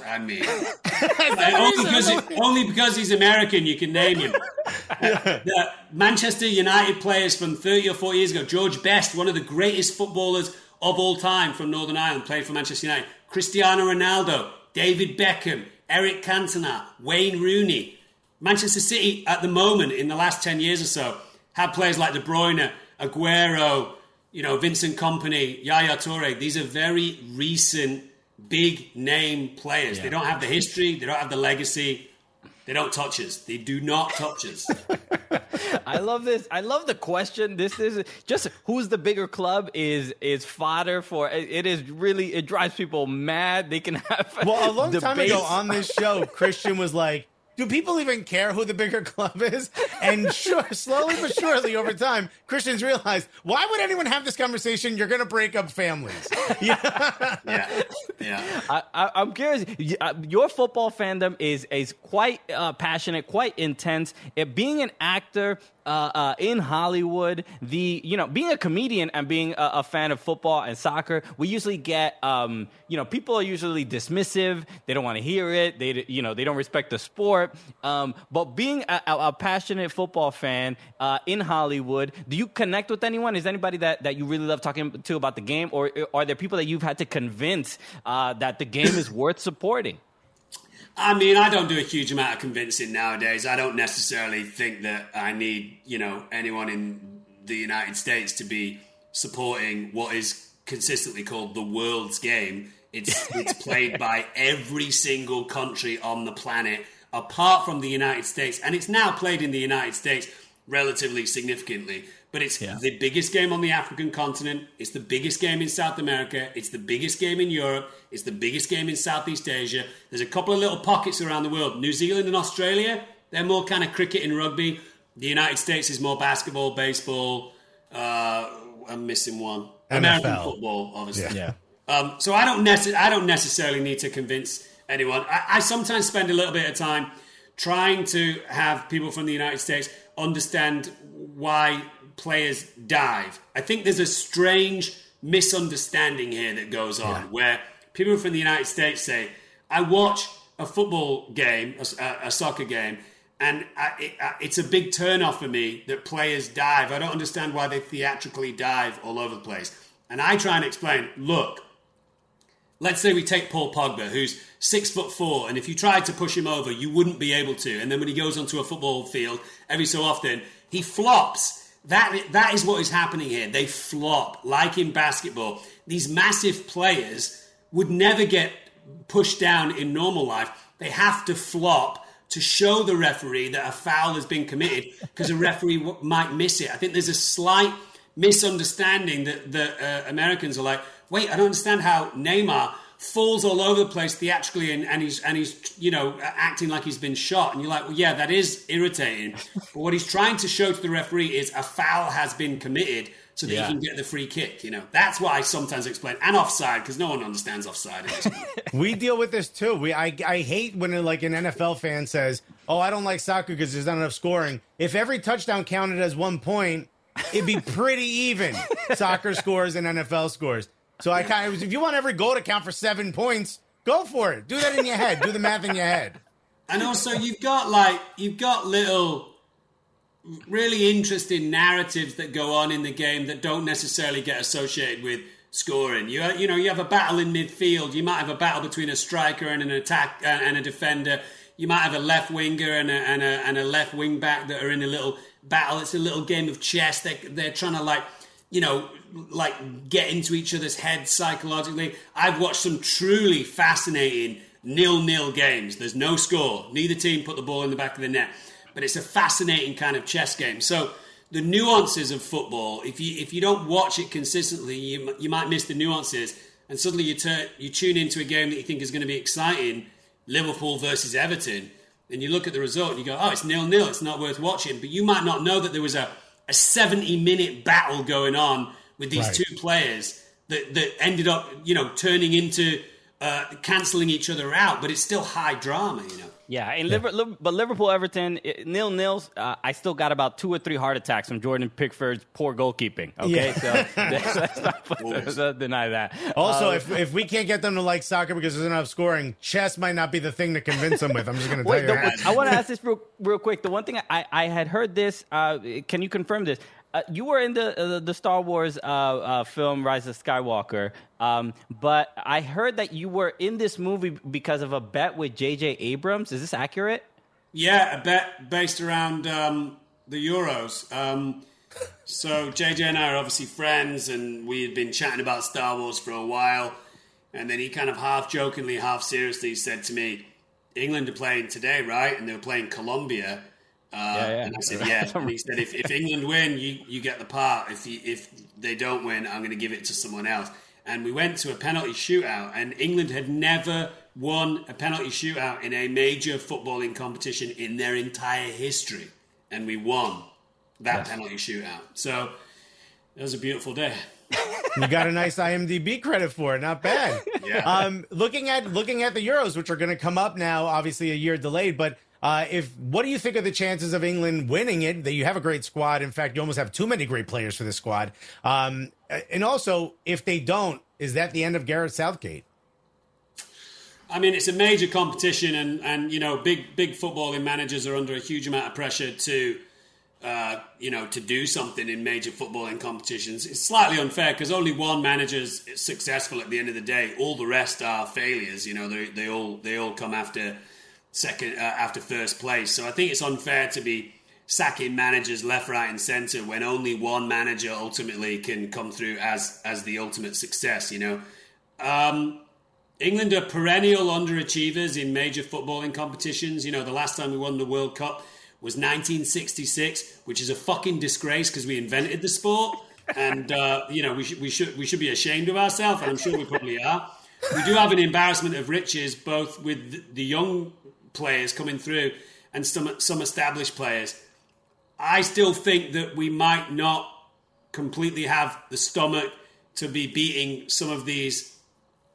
I mean, <laughs> only, because he, only because he's American, you can name him. <laughs> the Manchester United players from 30 or 40 years ago, George Best, one of the greatest footballers of all time from Northern Ireland, played for Manchester United. Cristiano Ronaldo, David Beckham, Eric Cantona, Wayne Rooney. Manchester City, at the moment, in the last 10 years or so, have players like De Bruyne, Aguero, you know, Vincent Kompany, Yaya Toure. These are very recent big name players. Yeah. They don't have the history, they don't have the legacy. They don't touch us. They do not touch us. <laughs> I love this. I love the question. This is just who's the bigger club is is fodder for. It is really it drives people mad. They can have well a long time ago on this show. Christian was like, do people even care who the bigger <laughs> club is? And sure, slowly but surely over time, Christians realize why would anyone have this conversation? You're going to break up families. <laughs> Yeah, yeah, yeah. I, am curious. Uh, your football fandom is is quite uh, passionate, quite intense. It, being an actor uh, uh, in Hollywood, the you know being a comedian and being a, a fan of football and soccer, we usually get um, you know people are usually dismissive. They don't want to hear it. They you know they don't respect the sport. Um, but being a, a, passionate football fan uh, in Hollywood, do you connect with anyone? Is anybody that, that you really love talking to about the game, or are there people that you've had to convince uh, that the game is worth supporting? I mean, I don't do a huge amount of convincing nowadays. I don't necessarily think that I need, you know, anyone in the United States to be supporting what is consistently called the world's game. It's it's <laughs> played by every single country on the planet apart from the United States, and it's now played in the United States relatively significantly. But it's yeah. the biggest game on the African continent. It's the biggest game in South America. It's the biggest game in Europe. It's the biggest game in Southeast Asia. There's a couple of little pockets around the world. New Zealand and Australia, they're more kind of cricket and rugby. The United States is more basketball, baseball. Uh, I'm missing one. NFL. American football, obviously. Yeah. Um, so I don't nece- I don't necessarily need to convince anyone. I, I sometimes spend a little bit of time trying to have people from the United States understand why players dive. I think there's a strange misunderstanding here that goes on yeah. where people from the United States say, I watch a football game, a, a, soccer game, And I, it, I, it's a big turnoff for me that players dive. I don't understand why they theatrically dive all over the place. And I try and explain look, let's say we take Paul Pogba, who's six foot four, and if you tried to push him over, you wouldn't be able to. And then when he goes onto a football field, every so often, he flops. That, that is what is happening here. They flop, like in basketball. These massive players would never get pushed down in normal life. They have to flop to show the referee that a foul has been committed because a referee w- might miss it. I think there's a slight misunderstanding that the uh, Americans are like, wait, I don't understand how Neymar falls all over the place theatrically and, and he's and he's you know acting like he's been shot and you're like well yeah that is irritating but what he's trying to show to the referee is a foul has been committed so that Yeah. he can get the free kick you know that's what I sometimes explain and offside because no one understands offside <laughs> we deal with this too. We I, I hate when like an NFL fan says, "Oh, I don't like soccer because there's not enough scoring." If every touchdown counted as one point, it'd be pretty even. <laughs> soccer scores and NFL scores. So I kind of, if you want every goal to count for seven points, go for it. Do that in your head. Do the math in your head. And also, you've got like you've got little really interesting narratives that go on in the game that don't necessarily get associated with scoring. You you know you have a battle in midfield. You might have a battle between a striker and an attack uh, and a defender. You might have a left winger and a, and a and a left wing back that are in a little battle. It's a little game of chess. They they're trying to like you know like get into each other's heads psychologically. I've watched some truly fascinating nil-nil games. There's no score. Neither team put the ball in the back of the net, but it's a fascinating kind of chess game. So the nuances of football, if you if you don't watch it consistently, you you might miss the nuances, and suddenly you turn you tune into a game that you think is going to be exciting, Liverpool versus Everton, and you look at the result and you go, oh, it's nil-nil. It's not worth watching. But you might not know that there was a a 70 minute battle going on with these Right. two players that, that ended up, you know, turning into uh, cancelling each other out, but it's still high drama, you know. Yeah, and Liver, Liv- but Liverpool Everton nil nils. Uh, I still got about two or three heart attacks from Jordan Pickford's poor goalkeeping. Okay, so <laughs> <laughs> let's, let's not, put- let's not deny that. Also, Uh, if, if we can't get them to like soccer because there's enough scoring, chess might not be the thing to convince them with. I'm just going <laughs> to tell you the, that. I want to ask this real, real quick. The one thing I, I had heard this. Uh, can you confirm this? Uh, you were in the uh, the Star Wars uh, uh, film Rise of Skywalker, um, but I heard that you were in this movie because of a bet with J.J. Abrams. Is this accurate? Yeah, a bet based around um, the Euros. Um, so JJ and I are obviously friends, and we had been chatting about Star Wars for a while. And then he kind of half jokingly, half seriously said to me, "England are playing today, right? And they were playing Colombia." Uh, yeah. And I said, <laughs> "Yeah." And he said, "If, if England win, you, you get the part. If you, if they don't win, I'm going to give it to someone else." And we went to a penalty shootout, and England had never won a penalty shootout in a major footballing competition in their entire history, and we won that penalty shootout. So it was a beautiful day. you got a nice IMDb credit for it. Not bad. <laughs> Yeah. Um, looking at looking at the Euros, which are going to come up now, obviously a year delayed. But uh, if what do you think of the chances of England winning it? That you have a great squad. In fact, you almost have too many great players for this squad. Um, and also, if they don't, is that the end of Gareth Southgate? I mean, it's a major competition, and, and you know, big big footballing managers are under a huge amount of pressure to, uh, you know, to do something in major footballing competitions. It's slightly unfair because only one manager's successful at the end of the day. All the rest are failures. You know, they they all they all come after second uh, after first place. So I think it's unfair to be sacking managers left, right, and centre when only one manager ultimately can come through as as the ultimate success. You know. Um, England are perennial underachievers in major footballing competitions. You know, the last time we won the World Cup was 1966, which is a fucking disgrace because we invented the sport, and uh, you know we should we should we should be ashamed of ourselves, and I'm sure we probably are. We do have an embarrassment of riches, both with the young players coming through and some some established players. I still think that we might not completely have the stomach to be beating some of these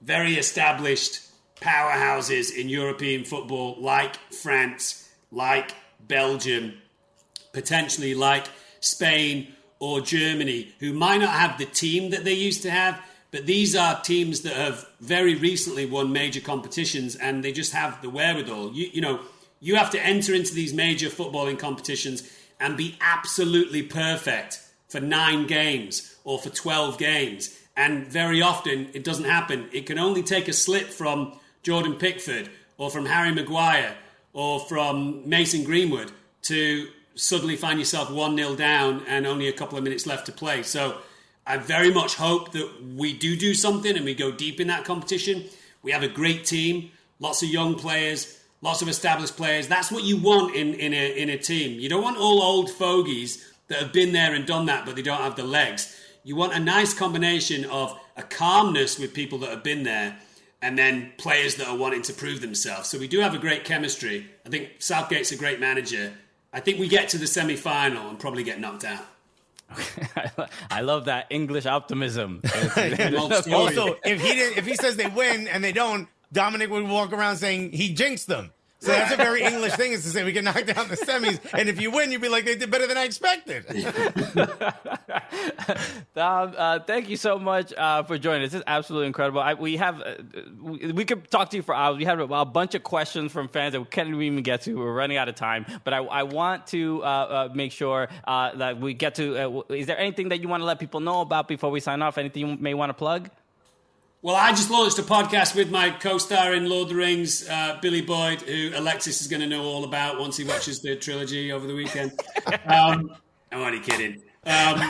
very established powerhouses in European football, like France, like Belgium, potentially like Spain or Germany, who might not have the team that they used to have, but these are teams that have very recently won major competitions and they just have the wherewithal. You, you know, You have to enter into these major footballing competitions and be absolutely perfect for nine games or for 12 games. And very often it doesn't happen. It can only take a slip from Jordan Pickford or from Harry Maguire or from Mason Greenwood to suddenly find yourself 1 0 down and only a couple of minutes left to play. So I very much hope that we do do something and we go deep in that competition. We have a great team, lots of young players, lots of established players. That's what you want in, in, a, in a team. You don't want all old fogies that have been there and done that, but they don't have the legs. You want a nice combination of a calmness with people that have been there and then players that are wanting to prove themselves. So we do have a great chemistry. I think Southgate's a great manager. I think we get to the semi final and probably get knocked out. <laughs> I love that English optimism. <laughs> also, if he did, if he says they win and they don't, Dominic would walk around saying he jinxed them. So that's a very English thing is to say we can knock down the semis, and if you win, you'd be like they did better than I expected. <laughs> Dom, uh, thank you so much uh, for joining us. This is absolutely incredible. I, we have uh, we, we, could talk to you for hours. We have a, a, bunch of questions from fans that we can't even get to. We're running out of time, but I, I want to uh, uh, make sure uh, that we get to. is there anything that you want to let people know about before we sign off? Anything you may want to plug? Well, I just launched a podcast with my co-star in Lord of the Rings, uh, Billy Boyd, who Alexis is going to know all about once he watches the trilogy over the weekend. <laughs> Um, I'm only kidding. Um,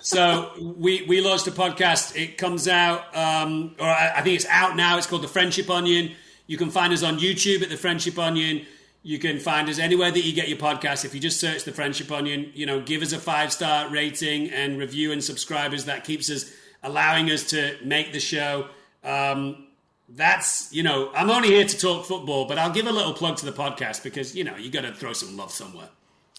so we we launched a podcast. It comes out, um, or I, I think it's out now. It's called The Friendship Onion. You can find us on YouTube at The Friendship Onion. You can find us anywhere that you get your podcast. If you just search The Friendship Onion, you know, give us a five star rating and review and subscribers. That keeps us allowing us to make the show. Um, that's you know I'm only here to talk football, but I'll give a little plug to the podcast because you know you got to throw some love somewhere.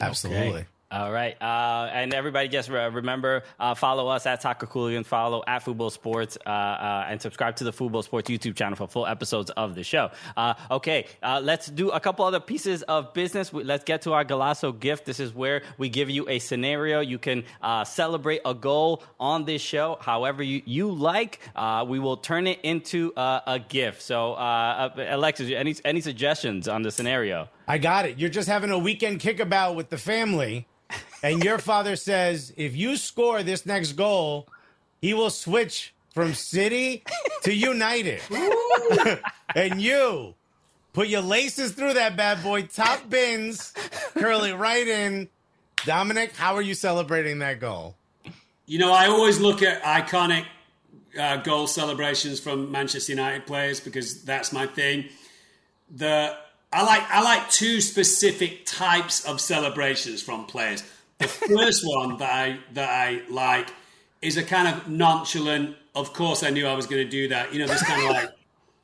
Absolutely. Okay. All right. Uh, and everybody just remember, uh, follow us at Soccer Cooligans, follow at Football Sports, uh, uh, and subscribe to the Football Sports YouTube channel for full episodes of the show. Uh, okay, uh, let's do a couple other pieces of business. Let's get to our Golazo gift. This is where we give you a scenario. You can celebrate a goal on this show however you, you like. we will turn it into a gift. So, Alexis, any, any suggestions on the scenario? I got it. You're just having a weekend kickabout with the family and your <laughs> father says if you score this next goal, he will switch from City to United. <laughs> and you put your laces through that bad boy, top bins, curl it right in. Dominic, how are you celebrating that goal? You know, I always look at iconic uh, goal celebrations from Manchester United players because that's my thing. The I like I like two specific types of celebrations from players. The <laughs> first one that I that I like is a kind of nonchalant. Of course, I knew I was going to do that. You know, this kind of like. <laughs>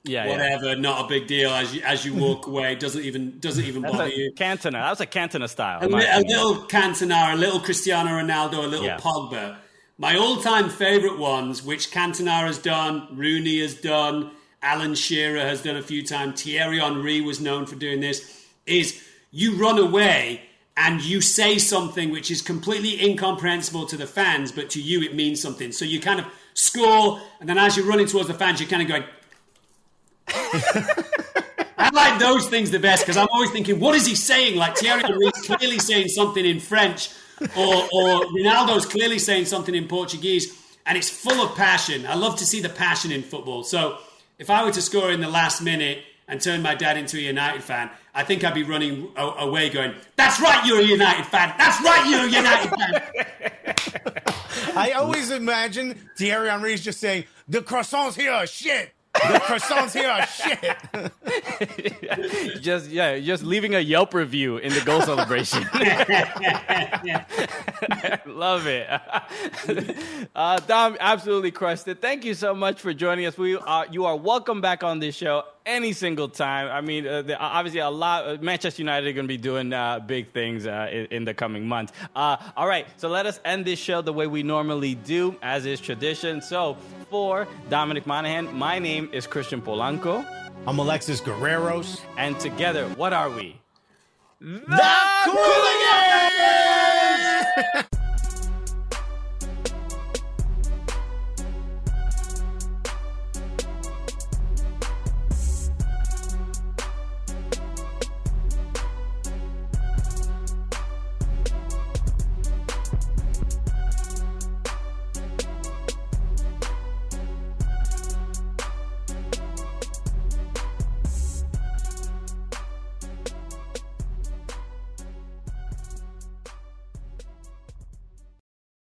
Yeah, whatever, yeah. not a big deal. As you as you walk <laughs> away, doesn't even doesn't even That's bother you. Cantona, that was a Cantona style. A, li- a little Cantona, a little Cristiano Ronaldo, a little yeah. Pogba. My all-time favorite ones, which Cantona has done, Rooney has done, Alan Shearer has done a few times, Thierry Henry was known for doing this, is you run away and you say something which is completely incomprehensible to the fans, but to you it means something. So you kind of score, and then as you're running towards the fans, you're kind of going. <laughs> I like those things the best because I'm always thinking, what is he saying? Like Thierry Henry's clearly saying something in French, or, or Ronaldo's clearly saying something in Portuguese, and it's full of passion. I love to see the passion in football. So if I were to score in the last minute and turn my dad into a United fan, I think I'd be running away going, That's right, you're a United fan. That's right, you're a United fan. <laughs> I always imagine Thierry Henry's just saying, The croissants here shit. The croissants here are shit. <laughs> just yeah, just leaving a Yelp review in the goal celebration. <laughs> Love it. <laughs> Uh, Dom absolutely crushed it. Thank you so much for joining us. We are you are welcome back on this show any single time. I mean, uh, the, obviously a lot. Uh, Manchester United are going to be doing uh, big things uh, in, in, the coming months. Uh, all right, so let us end this show the way we normally do, as is tradition. So for Dominic Monaghan, my name is Christian Polanco. I'm Alexis Guerreros. And together, what are we? The, the Cooligans! <laughs>